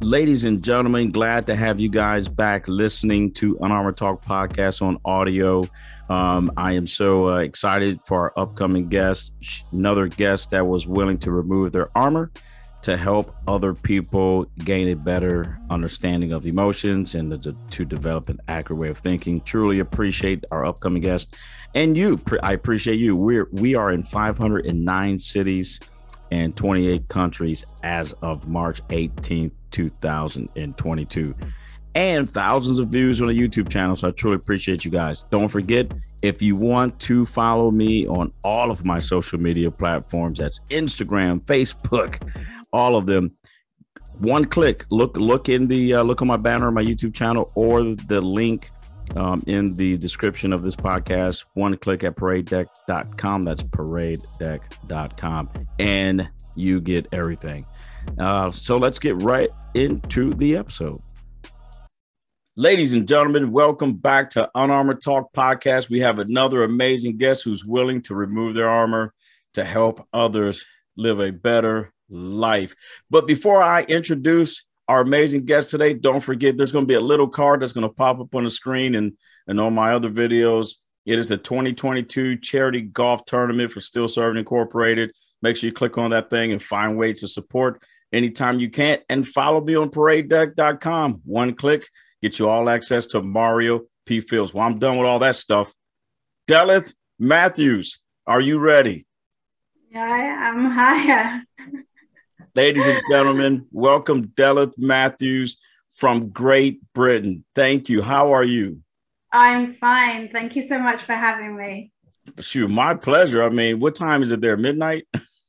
Ladies and gentlemen, glad to have you guys back listening to Unarmored Talk podcast on audio. Um, I am so uh, excited for our upcoming guest, another guest that was willing to remove their armor to help other people gain a better understanding of emotions and to, to develop an accurate way of thinking. Truly appreciate our upcoming guest and you. I appreciate you. We're we are in 509 cities and 28 countries as of March 18th, 2022. And thousands of views on the YouTube channel. So I truly appreciate you guys. Don't forget, if you want to follow me on all of my social media platforms, that's Instagram, Facebook, all of them. One click. Look, look in the uh, look on my banner on my YouTube channel or the link um, in the description of this podcast. One click at paradedeck.com. That's paradedeck.com. And you get everything. Uh, so let's get right into the episode. Ladies and gentlemen, welcome back to Unarmored Talk Podcast. We have another amazing guest who's willing to remove their armor to help others live a better life. But before I introduce our amazing guest today, don't forget there's going to be a little card that's going to pop up on the screen and, and on my other videos. It is the 2022 charity golf tournament for Still Serving Incorporated. Make sure you click on that thing and find ways to support anytime you can't, And follow me on paradedeck.com. One click, get you all access to Mario P. Fields. Well, I'm done with all that stuff. Delith Matthews, are you ready? Yeah, I am. Hiya. Ladies and gentlemen, welcome Delith Matthews from Great Britain. Thank you. How are you? I'm fine. Thank you so much for having me. Shoot, my pleasure. I mean, what time is it there? Midnight?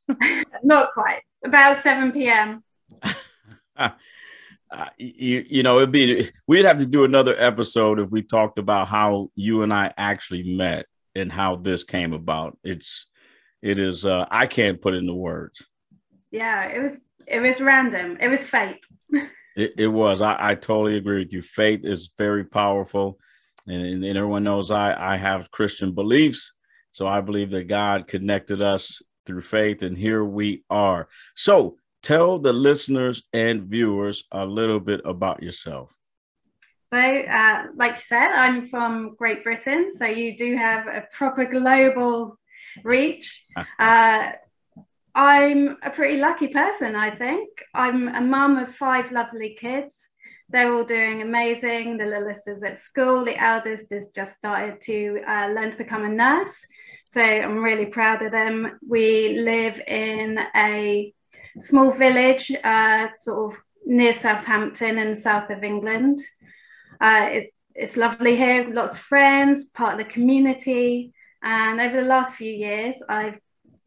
Not quite. About 7 p.m. uh, you, you know, it'd be we'd have to do another episode if we talked about how you and I actually met and how this came about. It's it is uh I can't put it into words. Yeah, it was it was random. It was fate. it, it was. I, I totally agree with you. Faith is very powerful. And, and everyone knows I, I have Christian beliefs. So I believe that God connected us through faith, and here we are. So tell the listeners and viewers a little bit about yourself. So, uh, like you said, I'm from Great Britain, so you do have a proper global reach. Uh, I'm a pretty lucky person, I think. I'm a mum of five lovely kids. They're all doing amazing. The littlest is at school. The eldest has just started to uh, learn to become a nurse. So I'm really proud of them. We live in a small village, uh, sort of near Southampton in south of England. Uh, it's it's lovely here, lots of friends, part of the community. And over the last few years, I've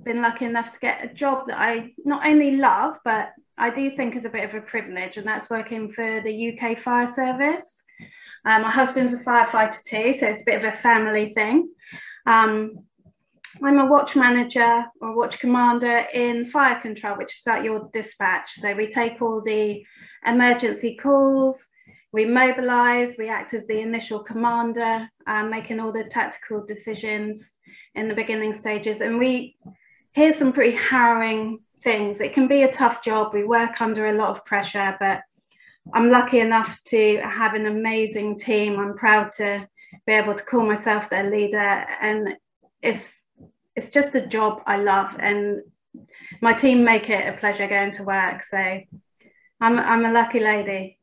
been lucky enough to get a job that I not only love, but I do think is a bit of a privilege, and that's working for the UK Fire Service. Um, my husband's a firefighter too, so it's a bit of a family thing. Um, I'm a watch manager or watch commander in fire control, which is like your dispatch. So we take all the emergency calls, we mobilize, we act as the initial commander, um, making all the tactical decisions in the beginning stages. And we hear some pretty harrowing things. It can be a tough job. We work under a lot of pressure, but I'm lucky enough to have an amazing team. I'm proud to be able to call myself their leader. And it's it's just a job I love, and my team make it a pleasure going to work. So I'm I'm a lucky lady.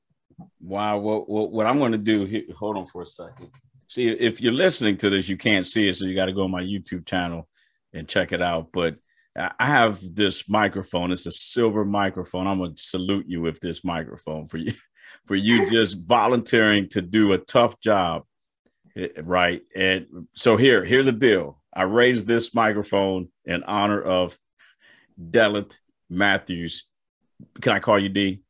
Wow. Well, well what I'm going to do here, hold on for a second. See, if you're listening to this, you can't see it, so you got to go on my YouTube channel and check it out. But I have this microphone. It's a silver microphone. I'm gonna salute you with this microphone for you, for you just volunteering to do a tough job, right? And so here, here's a deal. I raised this microphone in honor of Delith Matthews. Can I call you D?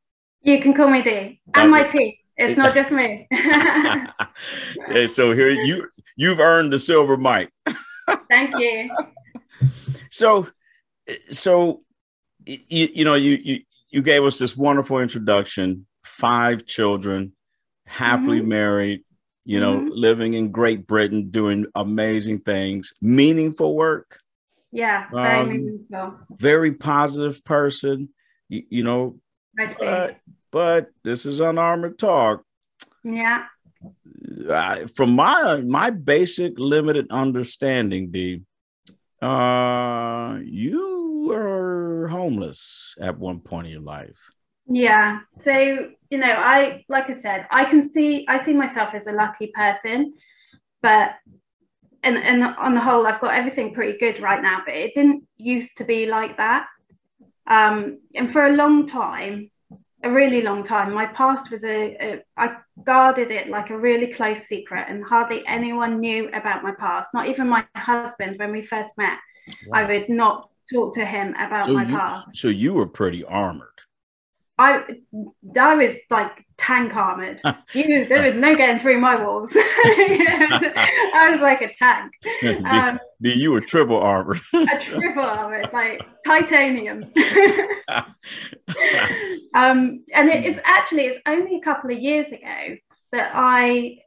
You can call me D and my team. It's not just me. and so here you you've earned the silver mic. Thank you. So, so you, you know you you you gave us this wonderful introduction. Five children, happily mm-hmm. married, you know, mm-hmm. living in Great Britain, doing amazing things, meaningful work. Yeah, very um, meaningful. Very positive person, you, you know. But, but This is unarmored talk. Yeah. I, from my my basic limited understanding, D, uh, you were homeless at one point in your life. Yeah. So, you know, I like I said, I can see I see myself as a lucky person, but and and on the whole, I've got everything pretty good right now, but it didn't used to be like that. Um, and for a long time, a really long time, my past was a, a I guarded it like a really close secret, and hardly anyone knew about my past. Not even my husband when we first met. Wow. I would not talk to him about so my you, past. So you were pretty armored. I I was like tank armored. You there was no getting through my walls. I was like a tank. Um, you were triple armored. a triple armored, like titanium. um, and it, it's actually it's only a couple of years ago that I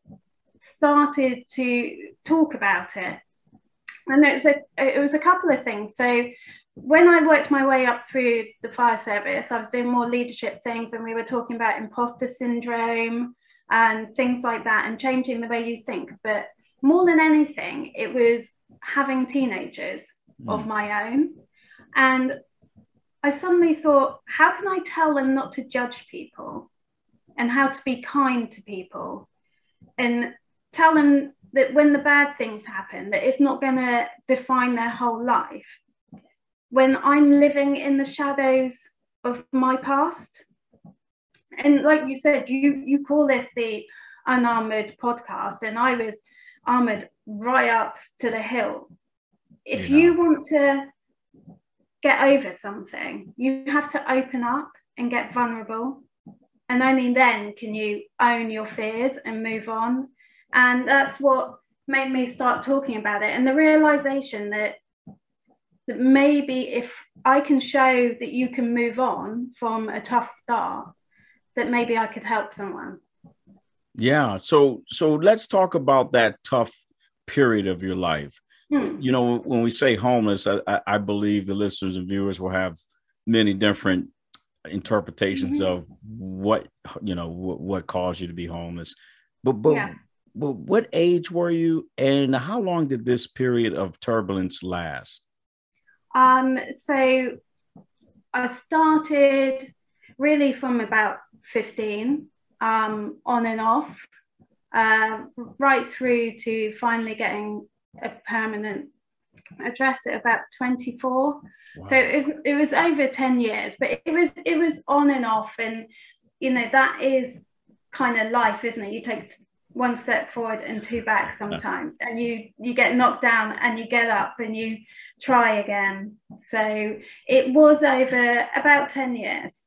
started to talk about it. And it's a it was a couple of things. So when I worked my way up through the fire service, I was doing more leadership things, and we were talking about imposter syndrome and things like that, and changing the way you think. But more than anything, it was having teenagers mm. of my own. And I suddenly thought, how can I tell them not to judge people and how to be kind to people and tell them that when the bad things happen, that it's not going to define their whole life when I'm living in the shadows of my past. And like you said, you you call this the unarmored podcast, and I was armored right up to the hill. If you, know. you want to get over something, you have to open up and get vulnerable. And only then can you own your fears and move on. And that's what made me start talking about it. And the realization that that maybe if I can show that you can move on from a tough start, that maybe I could help someone. Yeah. So so let's talk about that tough period of your life. Hmm. You know, when we say homeless, I, I, believe the listeners and viewers will have many different interpretations mm-hmm. of what you know what, what, caused you to be homeless. But but yeah. but what age were you, and how long did this period of turbulence last? Um, so I started really from about 15 um, on and off, uh, right through to finally getting a permanent address at about 24. Wow. So it was, it was over 10 years, but it was it was on and off, and you know that is kind of life, isn't it? You take one step forward and two back sometimes, and you you get knocked down and you get up and you try again. So it was over about 10 years.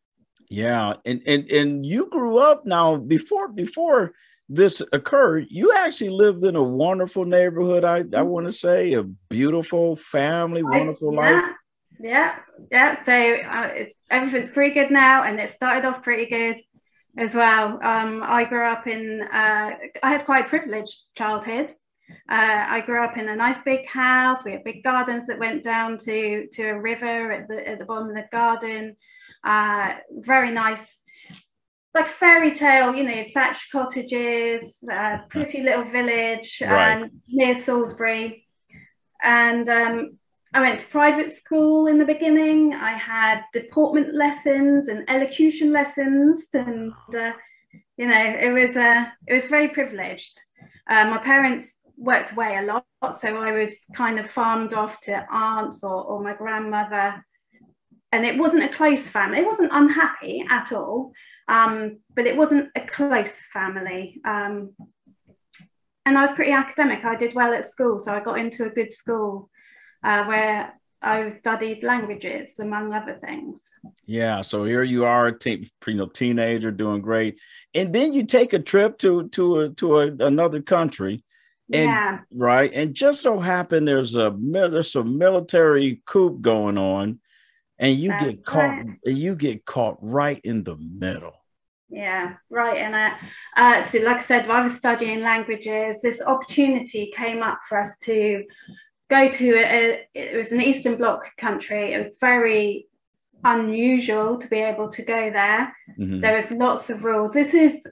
Yeah. And and and you grew up now before before this occurred, you actually lived in a wonderful neighborhood. I, I mm-hmm. want to say a beautiful family, wonderful I, yeah, life. Yeah, yeah. So uh, it's, everything's pretty good now, and it started off pretty good as well. Um, I grew up in, uh, I had quite a privileged childhood. Uh, I grew up in a nice big house. We had big gardens that went down to, to a river at the, at the bottom of the garden. Uh, very nice, like fairy tale, you know, thatched cottages, uh, pretty little village right. um, near Salisbury. And um, I went to private school in the beginning. I had deportment lessons and elocution lessons, and uh, you know, it was uh, it was very privileged. Uh, my parents worked away a lot, so I was kind of farmed off to aunts or, or my grandmother. And it wasn't a close family. It wasn't unhappy at all, um, but it wasn't a close family. Um, and I was pretty academic. I did well at school, so I got into a good school uh, where I studied languages, among other things. Yeah, so here you are, teen, you know, teenager, doing great, and then you take a trip to to a, to a, another country, and, yeah. Right. And just so happen there's a there's some military coup going on, and you That's get caught right. and you get caught right in the middle. Yeah, right. And I, uh, so like I said, while I was studying languages, this opportunity came up for us to go to a, it was an Eastern Bloc country. It was very unusual to be able to go there. Mm-hmm. There was lots of rules. This is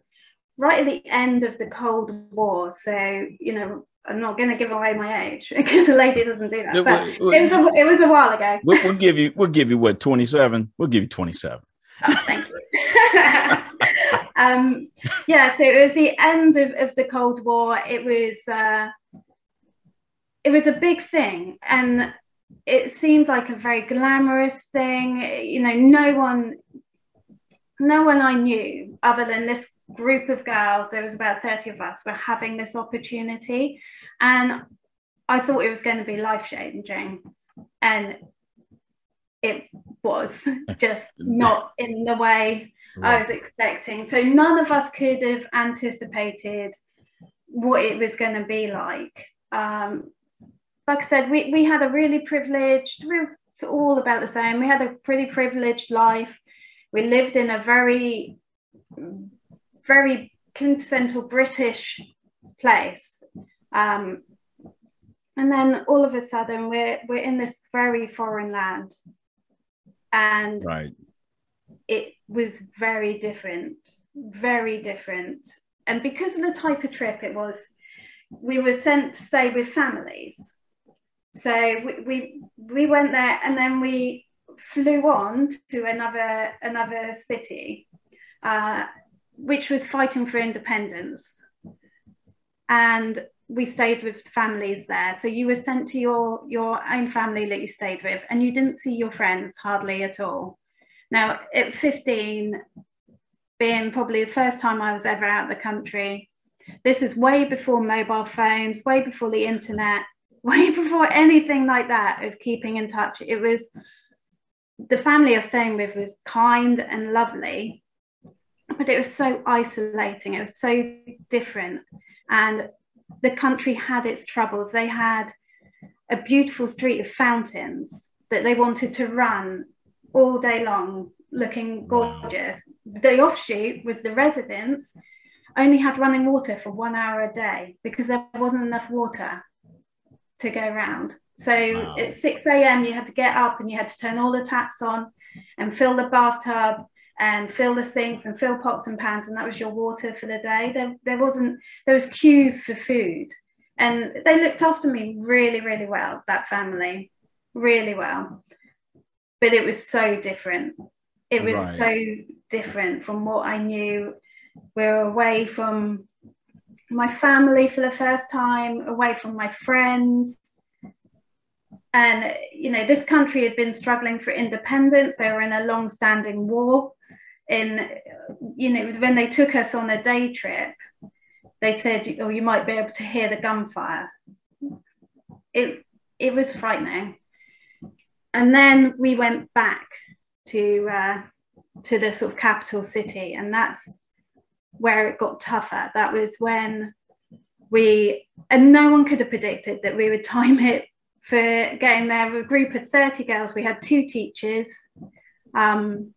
right at the end of the Cold War, so you know I'm not going to give away my age because a lady doesn't do that. But it, was a, it was a while ago. We'll, we'll, give you we'll give you what 27. We'll give you 27. Oh, thank you. um, yeah, so it was the end of, of the Cold War. It was uh, it was a big thing, and it seemed like a very glamorous thing. You know, no one no one I knew other than this group of girls, there was about 30 of us, were having this opportunity. And I thought it was going to be life changing. And it was just not in the way right. I was expecting. So none of us could have anticipated what it was going to be like. Um, like I said, we, we had a really privileged, it's all about the same. We had a pretty privileged life. We lived in a very very quintessential British place. Um, and then all of a sudden we're we're in this very foreign land. And right. it was very different, very different. And because of the type of trip it was, we were sent to stay with families. So we, we we went there and then we flew on to another another city uh, which was fighting for independence. And we stayed with families there. So you were sent to your, your own family that you stayed with, and you didn't see your friends hardly at all. Now, at 15, being probably the first time I was ever out of the country, this is way before mobile phones, way before the internet, way before anything like that of keeping in touch. It was the family I was staying with was kind and lovely, but it was so isolating. It was so different. And the country had its troubles. They had a beautiful street of fountains that they wanted to run all day long, looking gorgeous. The offshoot was the residents only had running water for one hour a day because there wasn't enough water to go around. So wow. at 6 a.m., you had to get up and you had to turn all the taps on and fill the bathtub and fill the sinks and fill pots and pans and that was your water for the day. There, there wasn't there was queues for food. And they looked after me really really well that family really well. But it was so different. It was right. so different from what i knew. We are away from my family for the first time away from my friends. And you know this country had been struggling for independence. They were in a long-standing war in you know when they took us on a day trip they said oh you might be able to hear the gunfire. It it was frightening. And then we went back to uh, to the sort of capital city and that's where it got tougher. That was when we and no one could have predicted that we would time it for getting there. A group of 30 girls. We had two teachers. Um,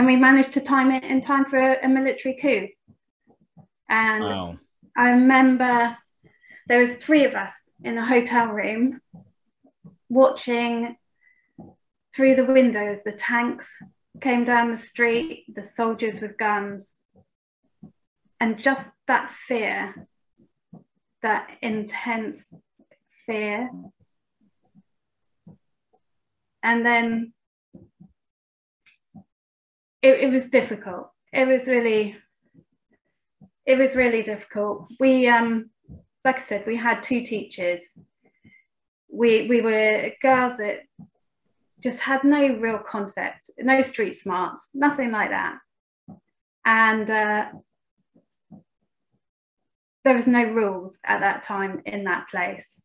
and we managed to time it in time for a, a military coup. And wow. I remember there was three of us in a hotel room watching through the windows the tanks came down the street, the soldiers with guns, and just that fear, that intense fear. And then it, it was difficult. It was really, it was really difficult. We, um, like I said, we had two teachers. We we were girls that just had no real concept, no street smarts, nothing like that. And uh, there was no rules at that time in that place.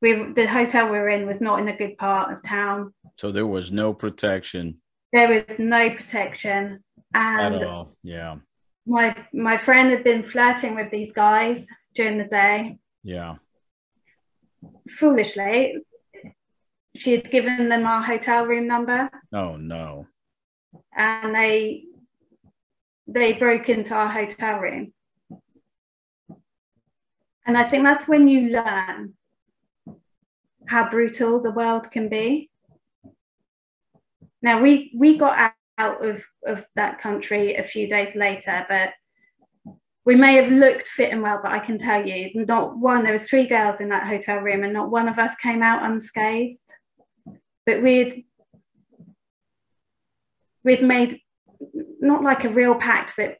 We the hotel we were in was not in a good part of town. So there was no protection there was no protection. And at all yeah. my my friend had been flirting with these guys during the day. Yeah. Foolishly she had given them our hotel room number. Oh no. And they they broke into our hotel room. And i think that's when you learn how brutal the world can be Now we we got out of, of that country a few days later, but we may have looked fit and well, but I can tell you, not one, there was three girls in that hotel room and not one of us came out unscathed. But we'd we'd made not like a real pact, but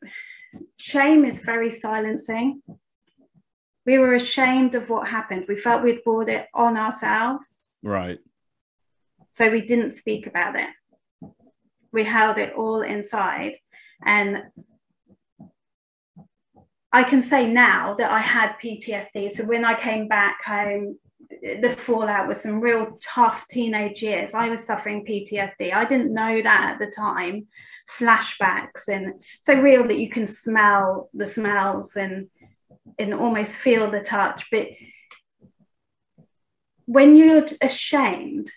shame is very silencing. We were ashamed of what happened. We felt we'd brought it on ourselves. Right. So we didn't speak about it. We held it all inside. And I can say now that I had PTSD. So when I came back home, the fallout was some real tough teenage years. I was suffering PTSD. I didn't know that at the time. Flashbacks and so real that you can smell the smells and and almost feel the touch. But when you're ashamed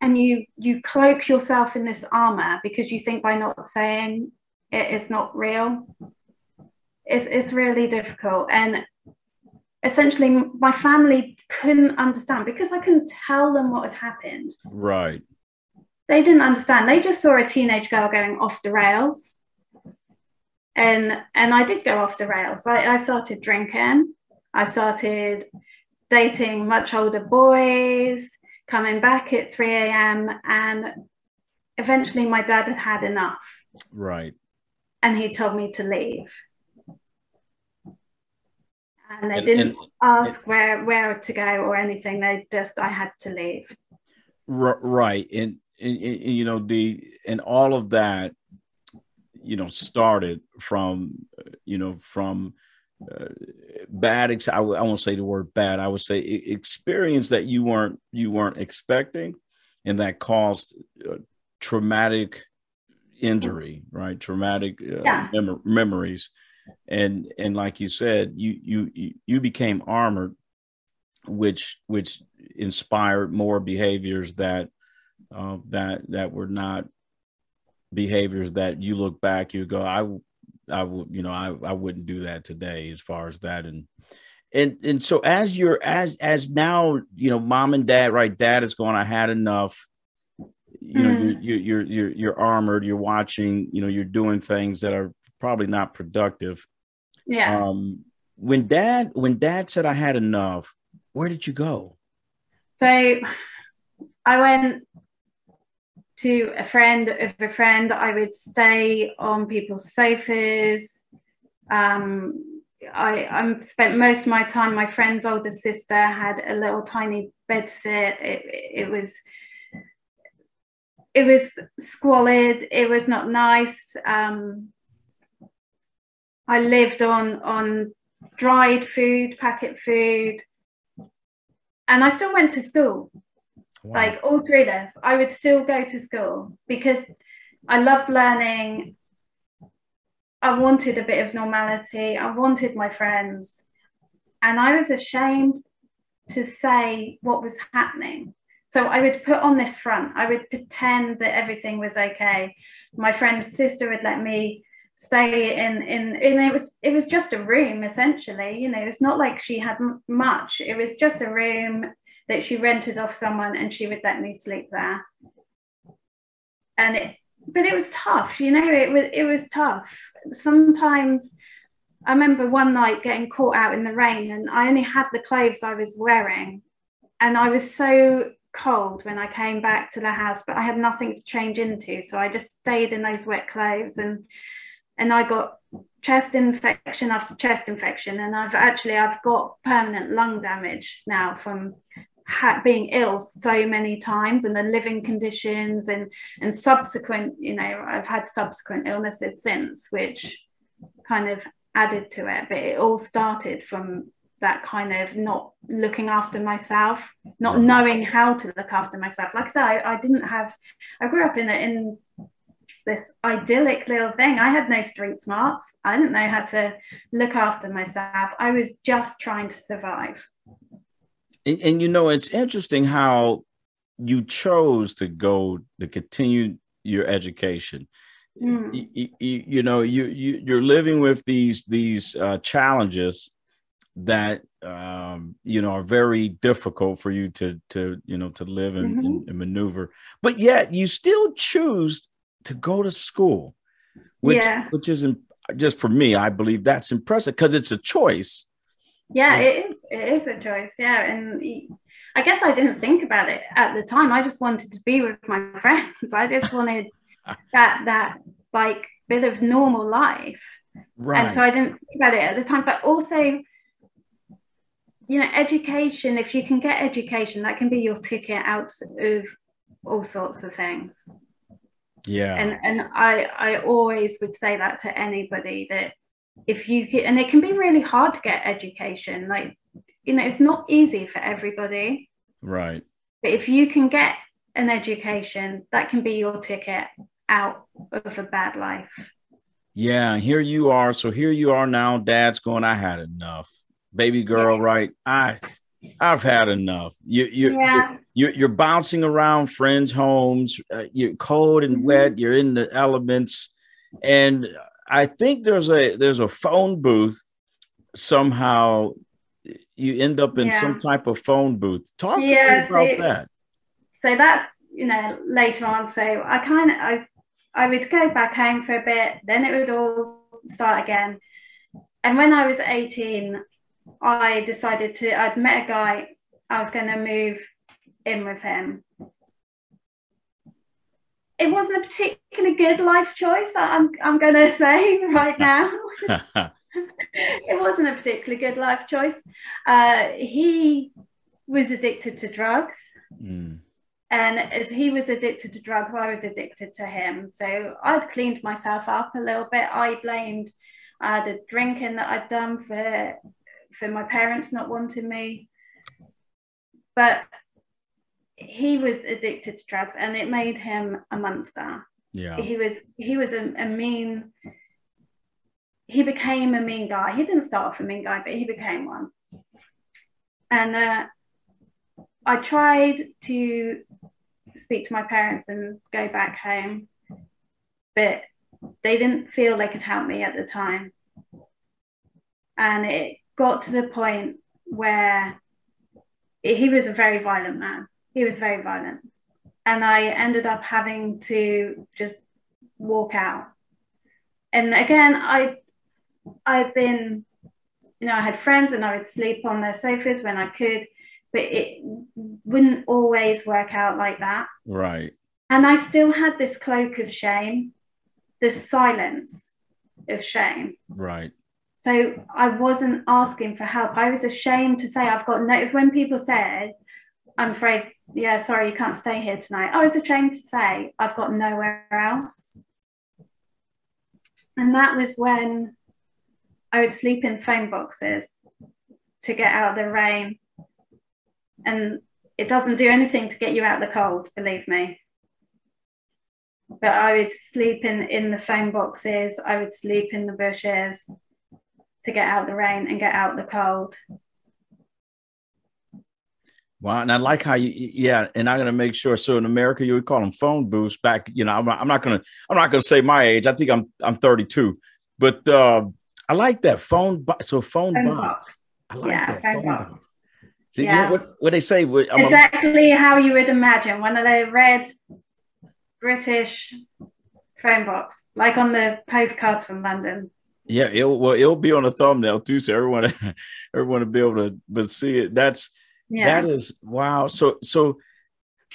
and you you cloak yourself in this armor because you think by not saying it is not real it's, it's really difficult. And essentially, my family couldn't understand because I couldn't tell them what had happened. Right. They didn't understand. They just saw a teenage girl going off the rails. And and I did go off the rails. I, I started drinking. I started dating much older boys, coming back at 3 a.m. And eventually my dad had had enough. Right. And he told me to leave and they and, didn't and, ask and, where where to go or anything. They just I had to leave. Right, and, and, and you know the and all of that, you know, started from you know from uh, bad. Ex- I w- I won't say the word bad. I would say experience that you weren't you weren't expecting, and that caused uh, traumatic injury, right? Traumatic uh, yeah. mem- memories and and like you said you you you became armored which which inspired more behaviors that uh, that that were not behaviors that you look back you go i i would you know i i wouldn't do that today as far as that and and and so as you're as as now you know mom and dad right dad is going i had enough you know mm. you're, you're you're you're armored you're watching you know you're doing things that are probably not productive. Yeah. Um, when dad when dad said I had enough, where did you go? So I went to a friend of a friend. I would stay on people's sofas. Um, I, I spent most of my time. My friend's older sister had a little tiny bed. It, it was it was squalid. It was not nice. Um, I lived on on dried food, packet food, and I still went to school. Wow. Like all of us, I would still go to school because I loved learning. I wanted a bit of normality. I wanted my friends, and I was ashamed to say what was happening. So I would put on this front. I would pretend that everything was okay. My friend's sister would let me stay in in and it was it was just a room essentially you know it's not like she had m- much it was just a room that she rented off someone and she would let me sleep there. And it but it was tough you know it was it was tough. Sometimes i remember one night getting caught out in the rain and i only had the clothes i was wearing. And i was so cold when i came back to the house but i had nothing to change into. So i just stayed in those wet clothes and and I got chest infection after chest infection. And I've actually I've got permanent lung damage now from ha- being ill so many times and the living conditions and and subsequent you know I've had subsequent illnesses since which kind of added to it but it all started from that kind of not looking after myself not mm-hmm. knowing how to look after myself like I said I, I didn't have I grew up in a, in this idyllic little thing. I had no street smarts. I didn't know how to look after myself. I was just trying to survive. And, and you know, it's interesting how you chose to go to continue your education. Mm. You, you, you, know, you, you you're living with these these uh, challenges, that um, you know are very difficult for you to to you know to live and, mm-hmm. and, and maneuver, but yet you still choose to go to school, which yeah. which is just for me. I believe that's impressive because it's a choice. Yeah, it is, it is a choice. Yeah, and I guess I didn't think about it at the time. I just wanted to be with my friends. I just wanted that that like bit of normal life. Right. And so I didn't think about it at the time. But also, you know, education, if you can get education, that can be your ticket out of all sorts of things. Yeah. And and I I always would say that to anybody that if you get and it can be really hard to get education. Like, you know, it's not easy for everybody. Right. But if you can get an education, that can be your ticket out of a bad life. Yeah, here you are. So here you are now. Dad's going. I had enough, baby girl. Yeah. Right? I, I've had enough. You, you, yeah. you're, you're bouncing around friends' homes. Uh, you're cold and mm-hmm. wet. You're in the elements, and I think there's a there's a phone booth somehow. You end up in yeah. some type of phone booth. Talk to me about that. So that you know later on. So I kind of I I would go back home for a bit, then it would all start again. And when I was 18, I decided to, I'd met a guy, I was going to move in with him. It wasn't a particularly good life choice, I'm, I'm going to say right now. it wasn't a particularly good life choice. Uh, he was addicted to drugs. Mm. And as he was addicted to drugs, I was addicted to him. So I'd cleaned myself up a little bit. I blamed uh, the drinking that I'd done for for my parents not wanting me. But he was addicted to drugs, and it made him a monster. Yeah, he was he was a, a mean. He became a mean guy. He didn't start off a mean guy, but he became one. And uh, I tried to speak to my parents and go back home, but they didn't feel they could help me at the time. And it got to the point where he was a very violent man. He was very violent. And I ended up having to just walk out. And again, I I've been, you know, I had friends and I would sleep on their sofas when I could but it wouldn't always work out like that. Right. And I still had this cloak of shame, this silence of shame. Right. So I wasn't asking for help. I was ashamed to say I've got no. When people said, "I'm afraid," yeah, sorry, you can't stay here tonight. I was ashamed to say I've got nowhere else. And that was when I would sleep in phone boxes to get out of the rain and it doesn't do anything to get you out of the cold, believe me. But I would sleep in, in the phone boxes, I would sleep in the bushes to get out the rain and get out the cold. Wow, and I like how you, yeah, and I'm gonna make sure. So in America, you would call them phone booths. Back, you know, I'm, I'm not gonna, I'm not gonna say my age. I think I'm, I'm 32, but uh, I like that phone. So phone, phone box. box. I like yeah, that phone, phone box. box. See, yeah. You know what, what they say? I'm exactly a, how you would imagine one of the red British phone box, like on the postcards from London. Yeah, it'll well, it'll be on a thumbnail too, so everyone everyone will be able to but see it. That's yeah. that is wow. So so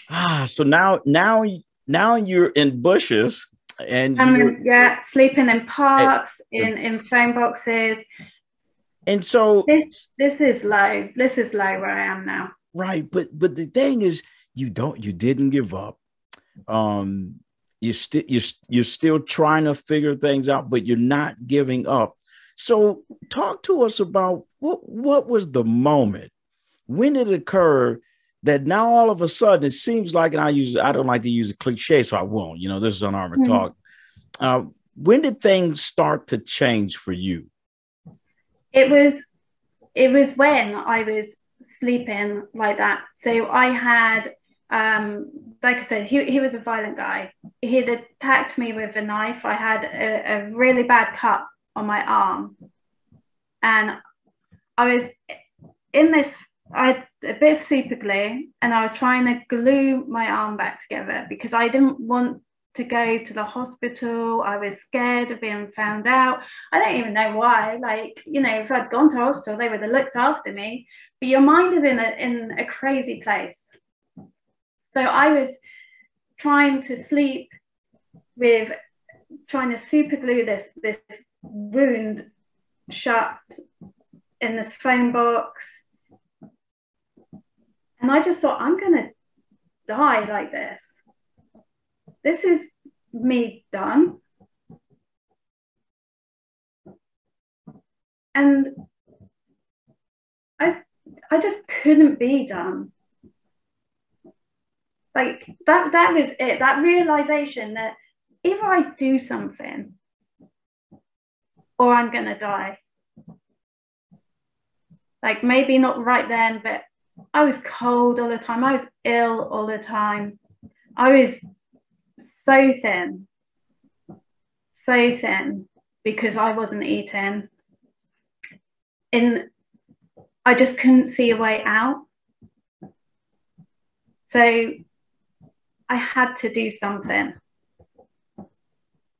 ah so now now now you're in bushes and um, yeah, sleeping in parks, in in phone boxes, and so this this is low. This is low where I am now. Right, but but the thing is, you don't you didn't give up. Um, you still you you're still trying to figure things out, but you're not giving up. So talk to us about what what was the moment when it occurred that now all of a sudden it seems like, and I use I don't like to use a cliche, so I won't. You know, this is unarmored mm-hmm. talk. Uh, when did things start to change for you? it was it was when I was sleeping like that. So I had um, like I said, he, he was a violent guy. He had attacked me with a knife. I had a, a really bad cut on my arm. And I was in this, I a bit of super glue and I was trying to glue my arm back together because I didn't want to go to the hospital. I was scared of being found out. I don't even know why. Like, you know, if I'd gone to hospital, they would have looked after me. But your mind is in a in a crazy place. So I was trying to sleep with trying to super glue this this wound shut in this phone box. And I just thought, I'm gonna die like this this is me done. And I, I just couldn't be done. Like that, that was it. That realization that either I do something or I'm going to die. Like maybe not right then, but I was cold all the time. I was ill all the time. I was so thin, so thin because I wasn't eating. In I just couldn't see a way out. So I had to do something.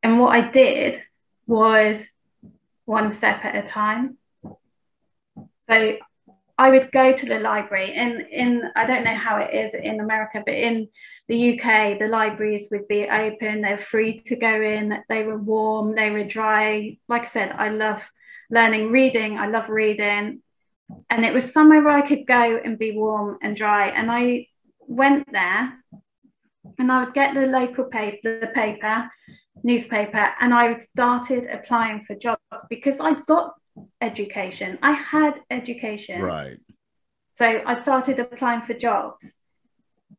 And what I did was one step at a time. So I would go to the library and in I don't know how it is in America, but in the UK, the libraries would be open, they're free to go in, they were warm, they were dry. Like I said, I love learning reading, I love reading. And it was somewhere where I could go and be warm and dry. And I went there and I would get the local paper, the paper, newspaper, and I started applying for jobs because I'd got education. I had education. Right. So I started applying for jobs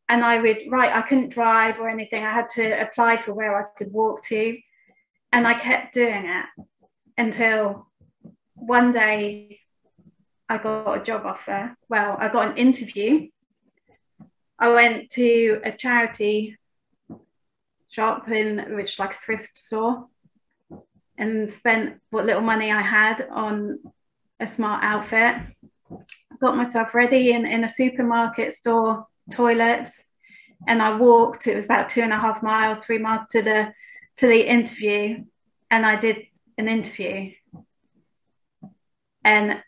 and I would write, I couldn't drive or anything. I had to apply for where I could walk to. And I kept doing it until one day I got a job offer. Well, I got an interview. I went to a charity shop in which like a thrift store and spent what little money I had on a smart outfit. Got myself ready in, in a supermarket store toilets and I walked. It was about two and a half miles, three miles to the to the interview, and I did an interview, and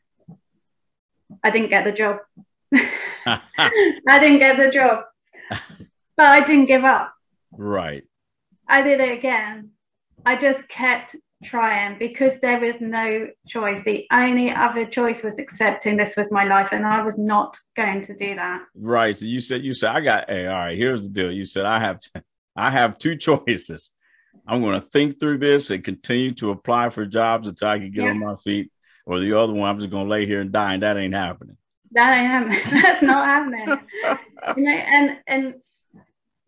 I didn't get the job. I didn't get the job, but I didn't give up. Right. I did it again. I just kept trying because there was no choice. The only other choice was accepting this was my life, and I was not going to do that. Right. So you said you said I got hey, all right, here's the deal. You said I have I have two choices. I'm going to think through this and continue to apply for jobs until I can get yeah. on my feet. Or the other one, I'm just going to lay here and die, and that ain't happening. That ain't happening. That's not happening. you know, and and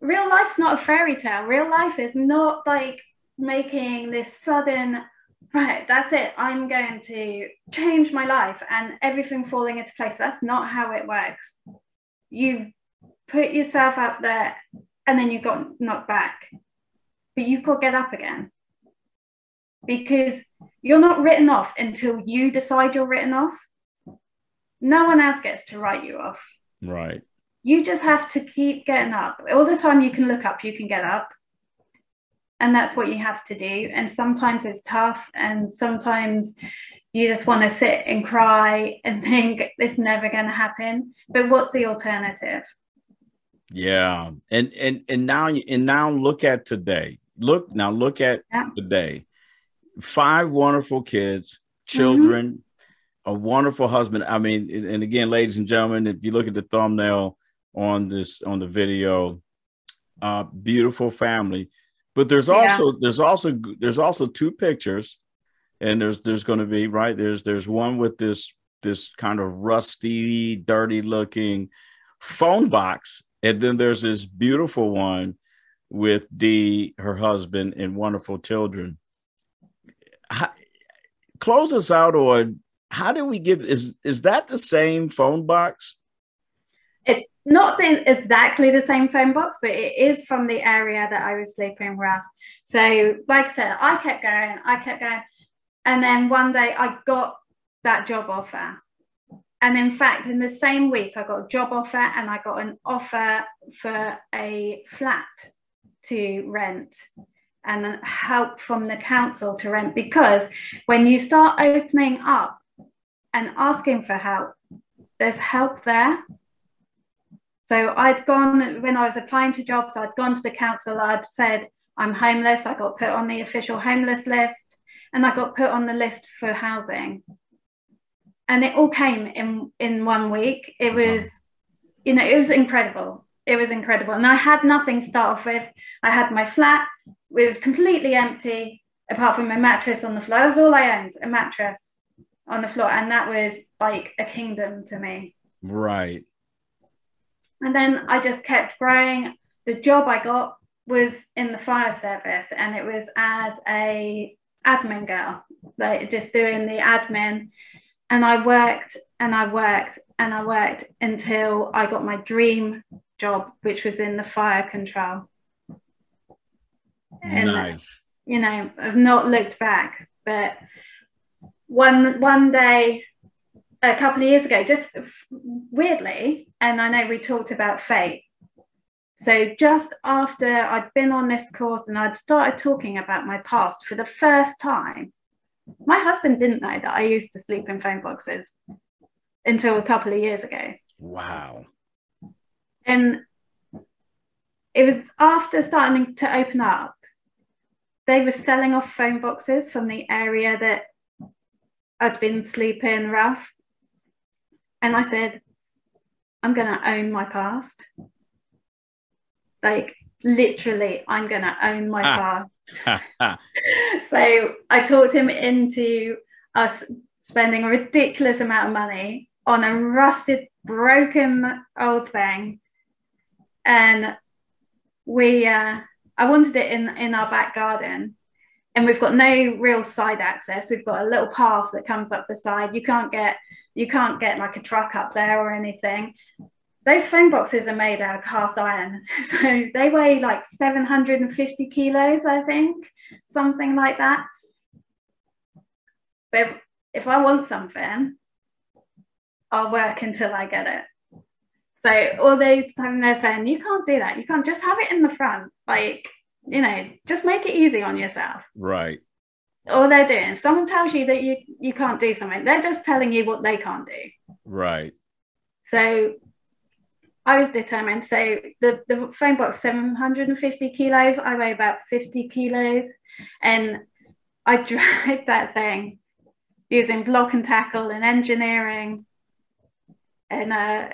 real life's not a fairy tale. Real life is not like making this sudden right that's it i'm going to change my life and everything falling into place. That's not how it works. You put yourself out there and then you got knocked back. But you could get up again. Because you're not written off until you decide you're written off. No one else gets to write you off. Right. You just have to keep getting up. All the time you can look up you can get up and that's what you have to do. And sometimes it's tough and sometimes you just want to sit and cry and think it's never going to happen. But what's the alternative? Yeah. And and and now and now look at today. Look now look at yeah. today. Five wonderful kids children mm-hmm. a wonderful husband. I mean and again ladies and gentlemen if you look at the thumbnail on this on the video uh beautiful family but there's also yeah. there's also there's also two pictures, and there's there's going to be right there's there's one with this this kind of rusty, dirty looking phone box, and then there's this beautiful one with Dee, her husband, and wonderful children. How, close us out on how do we give is is that the same phone box? It's not the, exactly the same phone box, but it is from the area that I was sleeping with. So, like I said, I kept going, I kept going. And then one day I got that job offer. and in fact, in the same week, I got a job offer and I got an offer for a flat to rent and help from the council to rent because when you start opening up and asking for help, there's help there. So I'd gone when I was applying to jobs, I'd gone to the council, I'd said, I'm homeless. I got put on the official homeless list and I got put on the list for housing. And it all came in in one week. It uh-huh. was, you know, it was incredible. It was incredible. And I had nothing to start off with. I had my flat, it was completely empty, apart from a mattress on the floor. That was all I owned, a mattress on the floor. And that was like a kingdom to me. Right. And then I just kept growing. The job I got was in the fire service and it was as a admin girl, like just doing the admin. And I worked and I worked and I worked until I got my dream job, which was in the fire control. And, nice. You know, I've not looked back, but one one day a couple of years ago, just weirdly, and I know we talked about fate. So just after I'd been on this course and I'd started talking about my past for the first time, my husband didn't know that I used to sleep in phone boxes until a couple of years ago. Wow. And it was after starting to open up, they were selling off phone boxes from the area that I'd been sleeping rough. And I said, I'm going to own my past. Like, literally, I'm going to own my past. so I talked him into us spending a ridiculous amount of money on a rusted, broken old thing. And we, uh, I wanted it in, in our back garden and we've got no real side access. We've got a little path that comes up the side. You can't get you can't get like a truck up there or anything. Those phone boxes are made out of cast iron, so they weigh like 750 kilos, I think, something like that. But if I want something, I'll work until I get it. So all those time they're saying you can't do that. You can't just have it in the front. Like you know, just make it easy on yourself. Right. All they're doing, if someone tells you that you, you can't do something, they're just telling you what they can't do. Right. So I was determined. So the, the phone box, 750 kilos, I weigh about 50 kilos. And I dragged that thing using block and tackle and engineering and uh,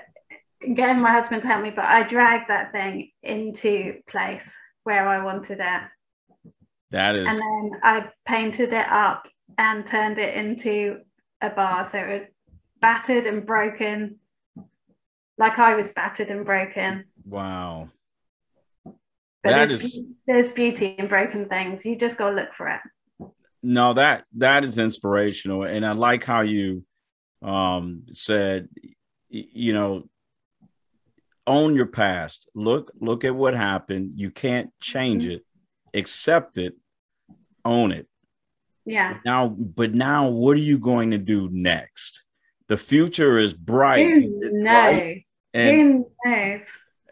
getting my husband to help me, but I dragged that thing into place where I wanted it. That is. And then I painted it up and turned it into a bar. So it was battered and broken, like I was battered and broken. Wow. But that there's, is... there's beauty in broken things. You just got to look for it. No, that that is inspirational, and I like how you um, said, you know, own your past. Look, look at what happened. You can't change mm-hmm. it. Accept it. Own it. Yeah. Now, but now, what are you going to do next? The future is bright. No. And,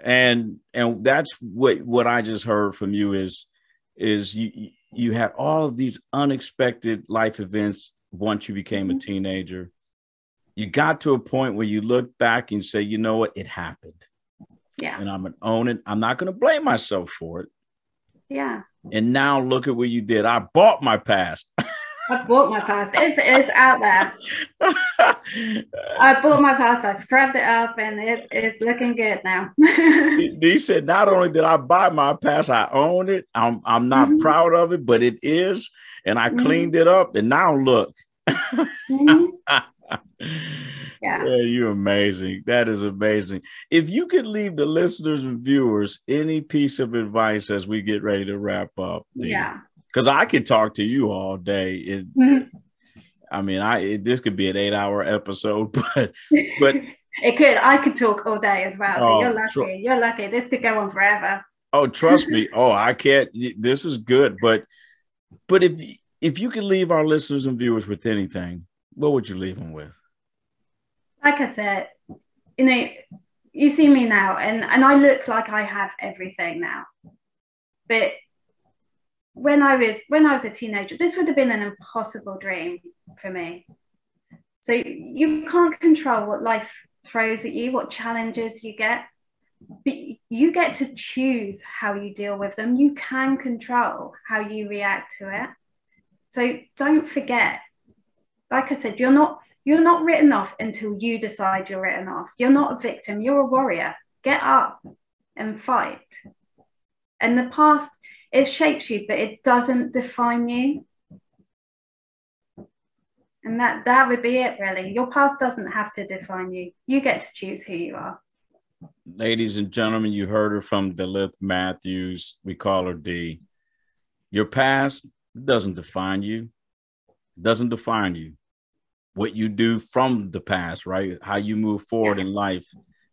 and and that's what what I just heard from you is is you you had all of these unexpected life events once you became mm-hmm. a teenager. You got to a point where you look back and say, you know what, it happened. Yeah. And I'm gonna own it. I'm not gonna blame myself for it. Yeah. And now look at what you did. I bought my past. I bought my past. It's, it's out there. I bought my past. I scrubbed it up and it, it's looking good now. he said, not only did I buy my past, I own it. I'm, I'm not mm-hmm. proud of it, but it is. And I mm-hmm. cleaned it up. And now look. mm-hmm. Yeah. yeah, you're amazing. That is amazing. If you could leave the listeners and viewers any piece of advice as we get ready to wrap up, yeah, because I could talk to you all day. It, mm-hmm. I mean, I it, this could be an eight-hour episode, but but it could. I could talk all day as well. So oh, you're lucky. Tr- you're lucky. This could go on forever. Oh, trust me. Oh, I can't. This is good, but but if if you could leave our listeners and viewers with anything, what would you leave them with? Like I said, you know, you see me now, and and I look like I have everything now, but when I was when I was a teenager, this would have been an impossible dream for me. So you can't control what life throws at you, what challenges you get, but you get to choose how you deal with them. You can control how you react to it. So don't forget, like I said, you're not you're not written off until you decide you're written off. You're not a victim, you're a warrior. Get up and fight. And the past, it shapes you, but it doesn't define you. And that that would be it really. Your past doesn't have to define you. You get to choose who you are. Ladies and gentlemen, you heard her from Delith Matthews. We call her D. Your past doesn't define you. Doesn't define you what you do from the past, right? How you move forward yeah. in life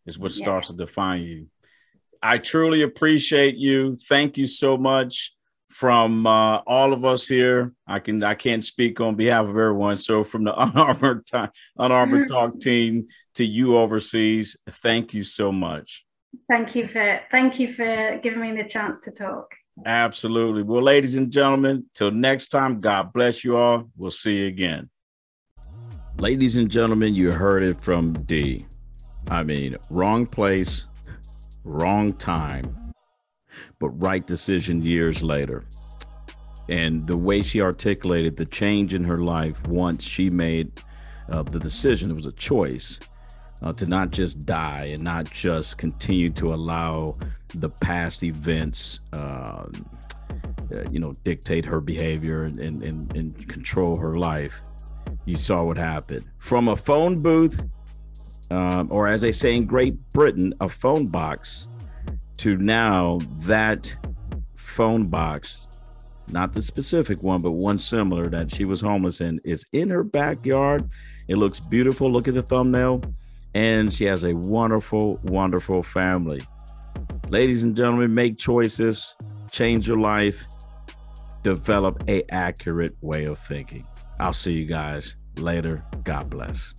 is what starts to define you. I truly appreciate you. Thank you so much from uh, all of us here. I can I can't speak on behalf of everyone. So from the unarmored time, unarmored mm-hmm. talk team to you overseas, thank you so much. Thank you for thank you for giving me the chance to talk. Absolutely. Well, ladies and gentlemen, till next time, God bless you all. We'll see you again. Ladies and gentlemen, you heard it from D. I mean, wrong place, wrong time, but right decision years later. And the way she articulated the change in her life once she made uh, the decision, it was a choice uh, to not just die and not just continue to allow the past events, uh, you know, dictate her behavior and, and, and control her life you saw what happened from a phone booth, um, or as they say in Great Britain, a phone box, to now that phone box, not the specific one, but one similar that she was homeless in, is in her backyard. It looks beautiful. Look at the thumbnail. And she has a wonderful, wonderful family. Ladies and gentlemen, make choices, change your life, develop a accurate way of thinking. I'll see you guys later. God bless.